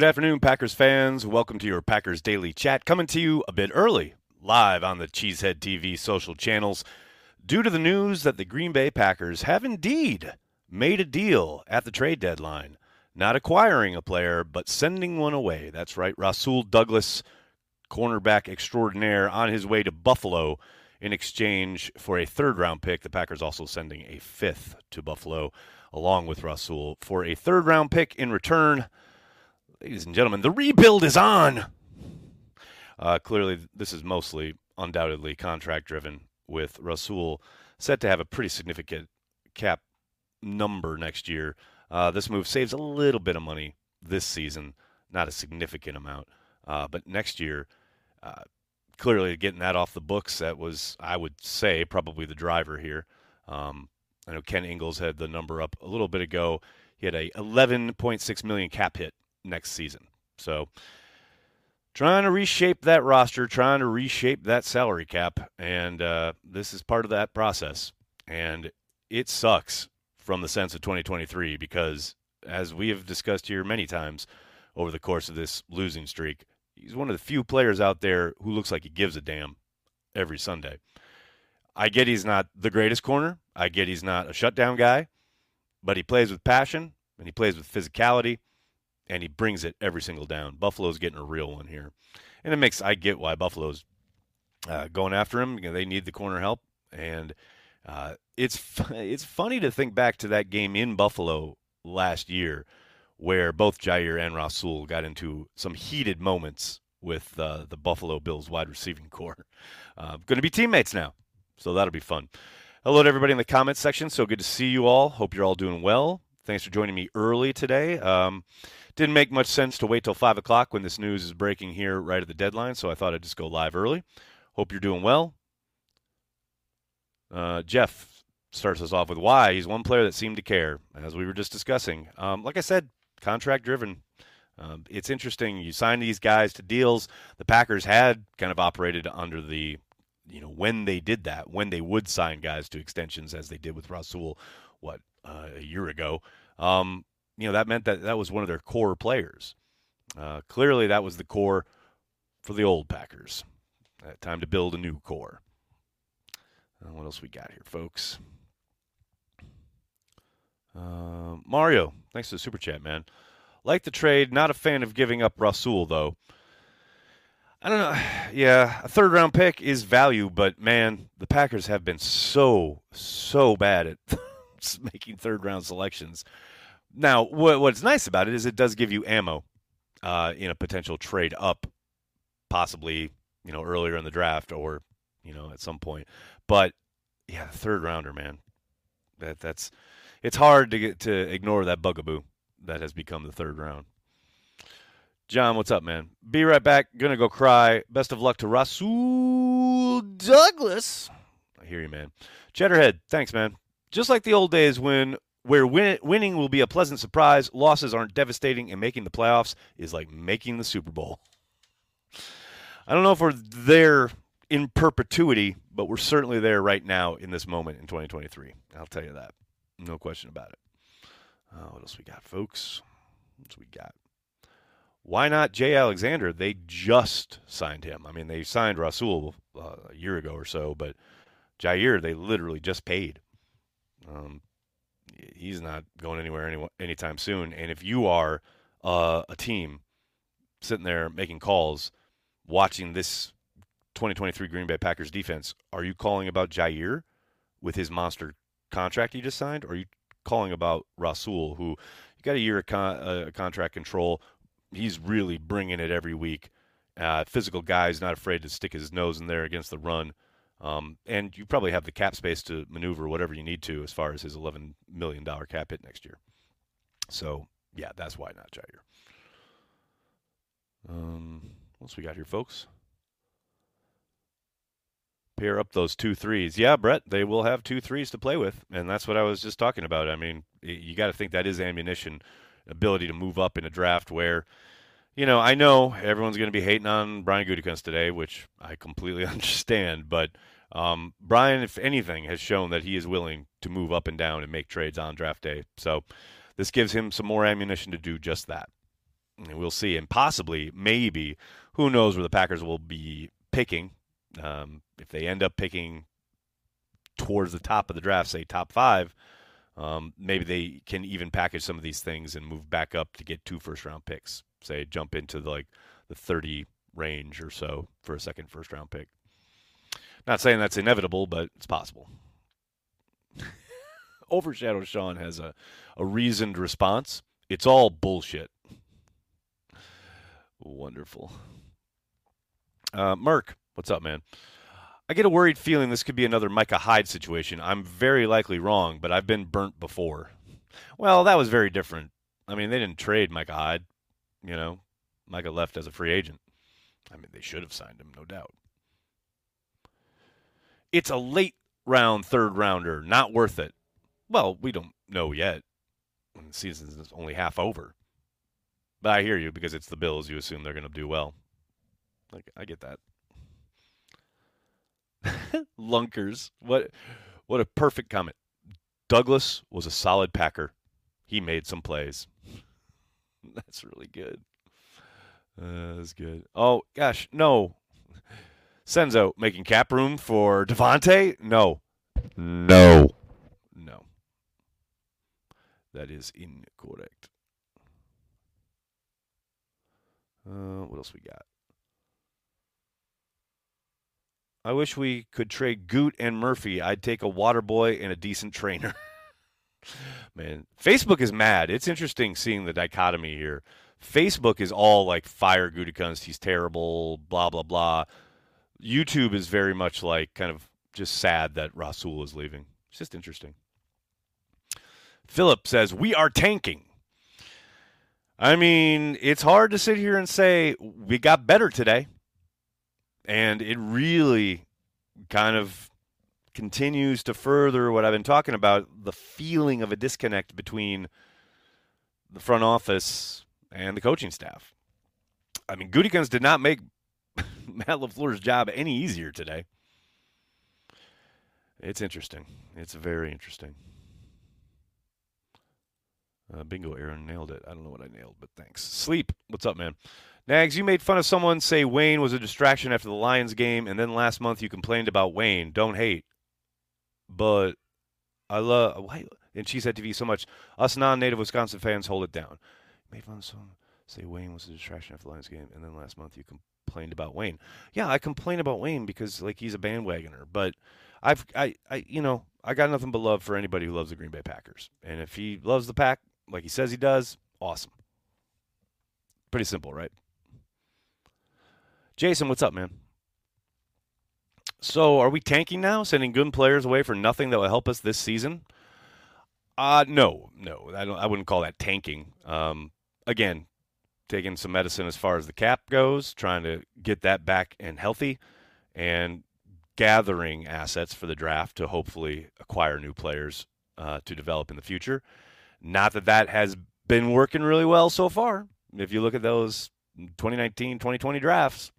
Good afternoon, Packers fans. Welcome to your Packers Daily Chat, coming to you a bit early, live on the Cheesehead TV social channels, due to the news that the Green Bay Packers have indeed made a deal at the trade deadline. Not acquiring a player, but sending one away. That's right, Rasul Douglas, cornerback extraordinaire, on his way to Buffalo in exchange for a third round pick. The Packers also sending a fifth to Buffalo along with Rasul for a third round pick in return. Ladies and gentlemen, the rebuild is on. Uh, clearly, this is mostly, undoubtedly, contract driven, with Rasul set to have a pretty significant cap number next year. Uh, this move saves a little bit of money this season, not a significant amount. Uh, but next year, uh, clearly getting that off the books, that was, I would say, probably the driver here. Um, I know Ken Ingalls had the number up a little bit ago. He had a 11.6 million cap hit next season. So trying to reshape that roster, trying to reshape that salary cap, and uh, this is part of that process. And it sucks from the sense of 2023 because, as we have discussed here many times over the course of this losing streak, he's one of the few players out there who looks like he gives a damn every Sunday. I get he's not the greatest corner. I get he's not a shutdown guy, but he plays with passion and he plays with physicality and he brings it every single down. Buffalo's getting a real one here, and it makes I get why Buffalo's uh, going after him. You know, they need the corner help, and uh, it's it's funny to think back to that game in Buffalo last year, where both Jaire and Rasul got into some heated moments with uh, the Buffalo Bills wide receiving core. Uh, going to be teammates now, so that'll be fun. Hello to everybody in the comments section. So good to see you all. Hope you're all doing well. Thanks for joining me early today. Um, didn't make much sense to wait till 5 o'clock when this news is breaking here right at the deadline, so I thought I'd just go live early. Hope you're doing well. Uh, Jeff starts us off with why. He's one player that seemed to care, as we were just discussing. Um, like I said, contract driven. Um, it's interesting. You sign these guys to deals. The Packers had kind of operated under the, you know, when they did that, when they would sign guys to extensions, as they did with Rasul, what, uh, a year ago. Um, you know, that meant that that was one of their core players. Uh, clearly, that was the core for the old Packers. Uh, time to build a new core. Uh, what else we got here, folks? Uh, Mario, thanks for the super chat, man. Like the trade, not a fan of giving up Rasul though. I don't know. Yeah, a third round pick is value, but man, the Packers have been so so bad at making third round selections. Now, what, what's nice about it is it does give you ammo uh, in a potential trade up, possibly you know earlier in the draft or you know at some point. But yeah, third rounder, man, that that's it's hard to get to ignore that bugaboo that has become the third round. John, what's up, man? Be right back. Gonna go cry. Best of luck to Rasul Douglas. I hear you, man. Cheddarhead, thanks, man. Just like the old days when where win- winning will be a pleasant surprise, losses aren't devastating, and making the playoffs is like making the Super Bowl. I don't know if we're there in perpetuity, but we're certainly there right now in this moment in 2023. I'll tell you that. No question about it. Uh, what else we got, folks? What we got? Why not Jaire Alexander? They just signed him. I mean, they signed Rasul uh, a year ago or so, but Jaire, they literally just paid. Um, he's not going anywhere any, anytime soon. And if you are uh, a team sitting there making calls, watching this 2023 Green Bay Packers defense, are you calling about Jaire with his monster contract he just signed, or are you calling about Rasul, who got a year of con- uh, contract control? He's really bringing it every week. Uh, physical guy, he's not afraid to stick his nose in there against the run. Um, and you probably have the cap space to maneuver whatever you need to as far as his $11 million cap hit next year. So, yeah, that's why not Jaire. Um, what else we got here, folks? Pair up those two threes. Yeah, Brett, they will have two threes to play with. And that's what I was just talking about. I mean, you got to think that is ammunition, ability to move up in a draft where – you know, I know everyone's going to be hating on Brian Gutekunst today, which I completely understand. But um, Brian, if anything, has shown that he is willing to move up and down and make trades on draft day. So this gives him some more ammunition to do just that. And we'll see, and possibly, maybe, who knows where the Packers will be picking. Um, if they end up picking towards the top of the draft, say top five, um, maybe they can even package some of these things and move back up to get two first round picks. Say jump into the, like the 30 range or so for a second first round pick. Not saying that's inevitable, but it's possible. Overshadow Sean has a, a reasoned response. It's all bullshit. Wonderful. Uh, Merck, what's up, man? I get a worried feeling this could be another Micah Hyde situation. I'm very likely wrong, but I've been burnt before. Well, that was very different. I mean, they didn't trade Micah Hyde. You know, Micah left as a free agent. I mean, they should have signed him, no doubt. It's a late round third rounder, not worth it. Well, we don't know yet. The season is only half over. But I hear you because it's the Bills. You assume they're going to do well. Like I get that. Lunkers. What what a perfect comment. Douglas was a solid Packer. He made some plays. That's really good. Uh, that's good. Oh gosh, no. Senzo making cap room for Davante? No. No. No. That is incorrect. Uh, what else we got? I wish we could trade Goot and Murphy. I'd take a water boy and a decent trainer. Man, Facebook is mad. It's interesting seeing the dichotomy here. Facebook is all like fire Gutekunst. He's terrible. Blah blah blah. YouTube is very much like kind of just sad that Rasul is leaving. It's just interesting. Philip says we are tanking. I mean, it's hard to sit here and say we got better today. And it really kind of continues to further what I've been talking about the feeling of a disconnect between the front office and the coaching staff. I mean, Gutekunst did not make Matt LaFleur's job any easier today. It's interesting. It's very interesting. Uh, bingo, Aaron nailed it. I don't know what I nailed, but thanks. Sleep. What's up, man? Nags, you made fun of someone say Wayne was a distraction after the Lions game, and then last month you complained about Wayne. Don't hate. But I love why and Cheesehead TV so much. Us non-native Wisconsin fans hold it down. You made fun of someone say Wayne was a distraction after the Lions game, and then last month you complained about Wayne. Yeah, I complain about Wayne because like he's a bandwagoner, but I've I, I you know I got nothing but love for anybody who loves the Green Bay Packers, and if he loves the pack like he says he does, awesome. Pretty simple, right? Jason, what's up, man? So, are we tanking now, sending good players away for nothing that will help us this season? Uh no, no, I don't. I wouldn't call that tanking. Um, again, taking some medicine as far as the cap goes, trying to get that back and healthy, and gathering assets for the draft to hopefully acquire new players uh, to develop in the future. Not that that has been working really well so far. If you look at those 2019, 2020 drafts,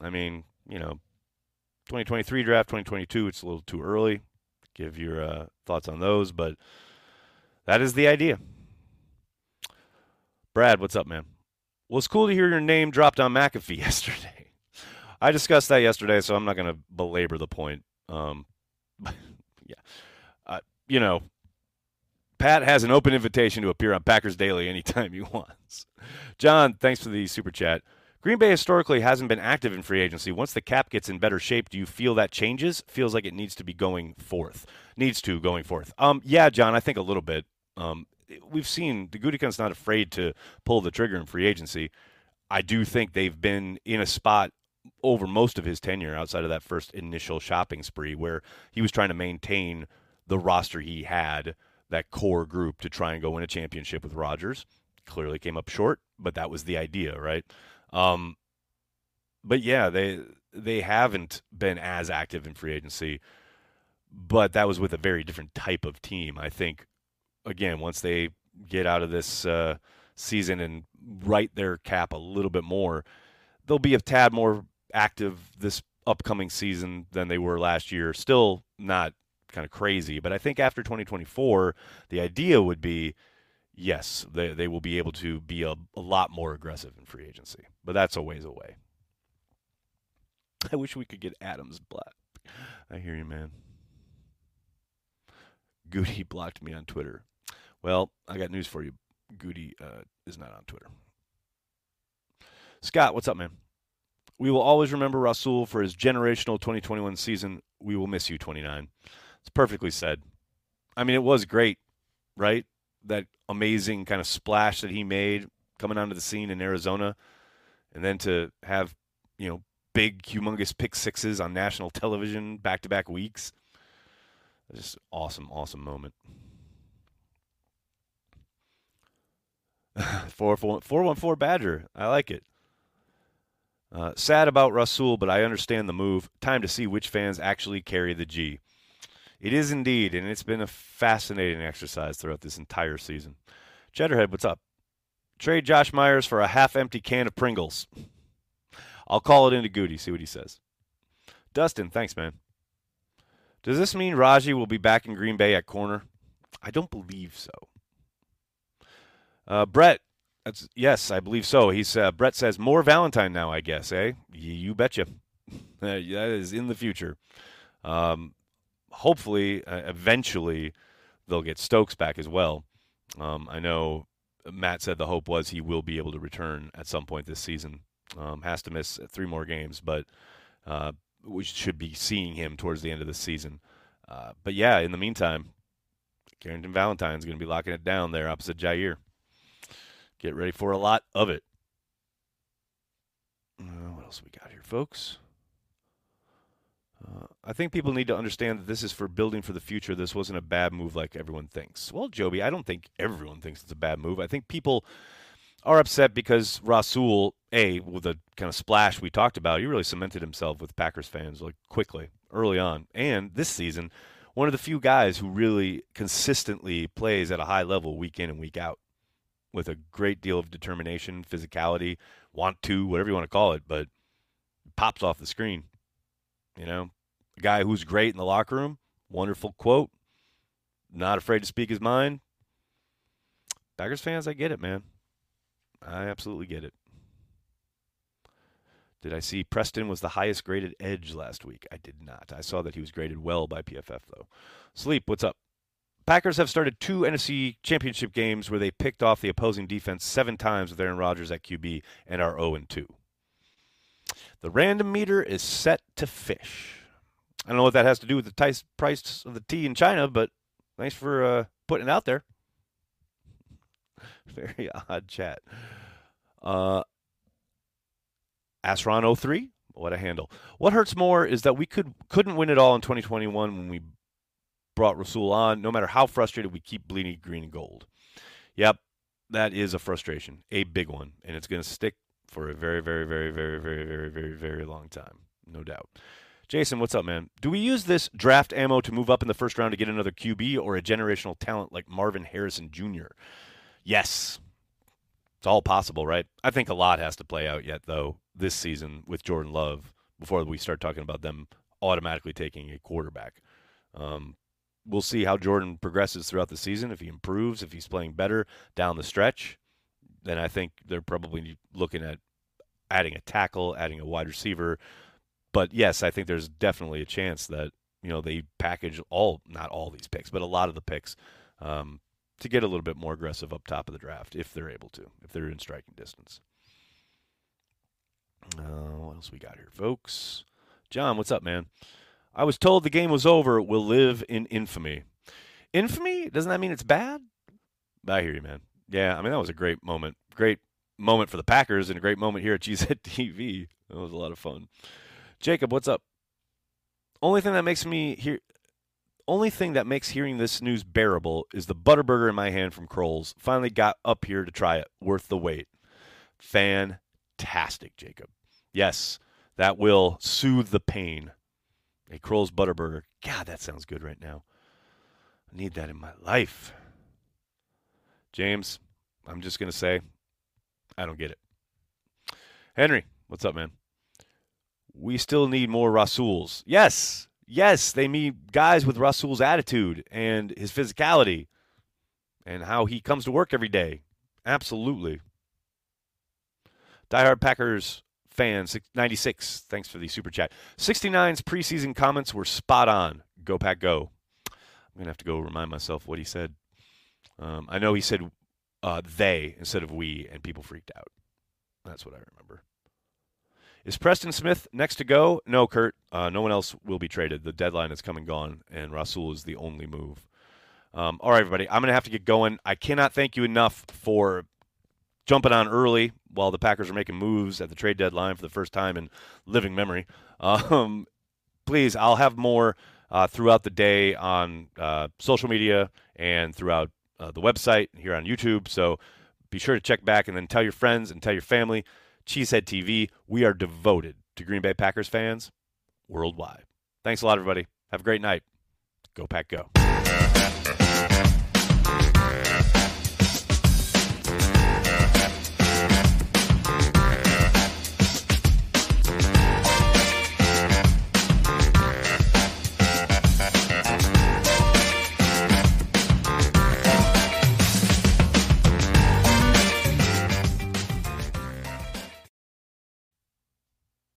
I mean, you know, 2023 draft, 2022, it's a little too early. Give your uh, thoughts on those, but that is the idea. Brad, what's up, man? Well, it's cool to hear your name dropped on McAfee yesterday. I discussed that yesterday, so I'm not going to belabor the point. Um, yeah, uh, you know, Pat has an open invitation to appear on Packers Daily anytime he wants. John, thanks for the super chat. Green Bay historically hasn't been active in free agency. Once the cap gets in better shape, do you feel that changes? Feels like it needs to be going forth. Needs to going forth. Um, yeah, John, I think a little bit. Um, we've seen the Gutekunst's not afraid to pull the trigger in free agency. I do think they've been in a spot over most of his tenure outside of that first initial shopping spree where he was trying to maintain the roster he had, that core group to try and go win a championship with Rodgers. Clearly came up short, but that was the idea, right? Um, but yeah, they they haven't been as active in free agency, but that was with a very different type of team. I think again, once they get out of this uh, season and write their cap a little bit more, they'll be a tad more active this upcoming season than they were last year. Still not kind of crazy, but I think after 2024, the idea would be yes, they they will be able to be a, a lot more aggressive in free agency. But that's a ways away. I wish we could get Adams black. I hear you, man. Goody blocked me on Twitter. Well, I got news for you. Goody uh, is not on Twitter. Scott, what's up, man? We will always remember Rasul for his generational 2021 season. We will miss you, 29. It's perfectly said. I mean, it was great, right? That amazing kind of splash that he made coming onto the scene in Arizona, and then to have, you know, big, humongous pick sixes on national television back to back weeks. Just awesome, awesome moment. four, four, 414 Badger. I like it. Uh, sad about Rasul, but I understand the move. Time to see which fans actually carry the G. It is indeed, and it's been a fascinating exercise throughout this entire season. Cheddarhead, what's up? Trade Josh Myers for a half empty can of Pringles. I'll call it into Goody, see what he says. Dustin, thanks, man. Does this mean Raji will be back in Green Bay at corner? I don't believe so. Uh, Brett, yes, I believe so. He's uh, Brett says more Valentine now. I guess, eh? You, you betcha. that is in the future. Um, hopefully, uh, eventually, they'll get Stokes back as well. Um, I know Matt said the hope was he will be able to return at some point this season. Um, has to miss three more games, but uh, we should be seeing him towards the end of the season. Uh, but yeah, in the meantime, Carrington Valentine's going to be locking it down there opposite Jaire. Get ready for a lot of it. Uh, what else we got here, folks? Uh, I think people need to understand that this is for building for the future. This wasn't a bad move like everyone thinks. Well, Joby, I don't think everyone thinks it's a bad move. I think people are upset because Rasul, A, with the kind of splash we talked about, he really cemented himself with Packers fans like quickly, early on. And this season, one of the few guys who really consistently plays at a high level week in and week out with a great deal of determination, physicality, want to, whatever you want to call it, but pops off the screen. You know, guy who's great in the locker room, wonderful quote, not afraid to speak his mind. Packers fans, I get it, man. I absolutely get it. Did I see Preston was the highest graded edge last week? I did not. I saw that he was graded well by PFF, though. Sleep, what's up? Packers have started two NFC championship games where they picked off the opposing defense seven times with Aaron Rodgers at QB and are 0 2. The random meter is set to fish. I don't know what that has to do with the price of the tea in China, but thanks for uh, putting it out there. Very odd chat. Uh, Asron03, what a handle. What hurts more is that we could couldn't win it all in 2021 when we brought Rasul on. No matter how frustrated we keep bleeding green and gold. Yep, that is a frustration, a big one, and it's going to stick for a very, very, very, very, very, very, very, very long time, no doubt. Jason, what's up, man? Do we use this draft ammo to move up in the first round to get another QB or a generational talent like Marvin Harrison Jr.? Yes. It's all possible, right? I think a lot has to play out yet, though, this season with Jordan Love before we start talking about them automatically taking a quarterback. Um, we'll see how Jordan progresses throughout the season. If he improves, if he's playing better down the stretch, then I think they're probably looking at adding a tackle, adding a wide receiver. But yes, I think there's definitely a chance that you know they package all, not all these picks, but a lot of the picks um, to get a little bit more aggressive up top of the draft if they're able to, if they're in striking distance. Uh, what else we got here, folks? John, what's up, man? I was told the game was over. We'll live in infamy. Infamy doesn't that mean it's bad? I hear you, man. Yeah, I mean that was a great moment. Great moment for the Packers and a great moment here at Cheesehead TV. That was a lot of fun. Jacob, what's up? Only thing that makes me hear only thing that makes hearing this news bearable is the Butterburger in my hand from Kroll's. Finally got up here to try it. Worth the wait. Fantastic, Jacob. Yes, that will soothe the pain. A Kroll's Butterburger. God, that sounds good right now. I need that in my life. James, I'm just going to say, I don't get it. Henry, what's up, man? We still need more Rasuls. Yes, yes, they need guys with Rasul's attitude and his physicality and how he comes to work every day. Absolutely. Diehard Packers fans, 96, thanks for the super chat. 69's preseason comments were spot on. Go Pack Go. I'm going to have to go remind myself what he said. Um, I know he said uh, they instead of we, and people freaked out. That's what I remember. Is Preston Smith next to go? No, Kurt. Uh, no one else will be traded. The deadline is come and gone, and Rasul is the only move. Um, all right, everybody. I'm going to have to get going. I cannot thank you enough for jumping on early while the Packers are making moves at the trade deadline for the first time in living memory. Um, please, I'll have more uh, throughout the day on uh, social media and throughout uh, the website here on YouTube. So be sure to check back and then tell your friends and tell your family. Cheesehead TV, we are devoted to Green Bay Packers fans worldwide. Thanks a lot, everybody. Have a great night. Go Pack Go.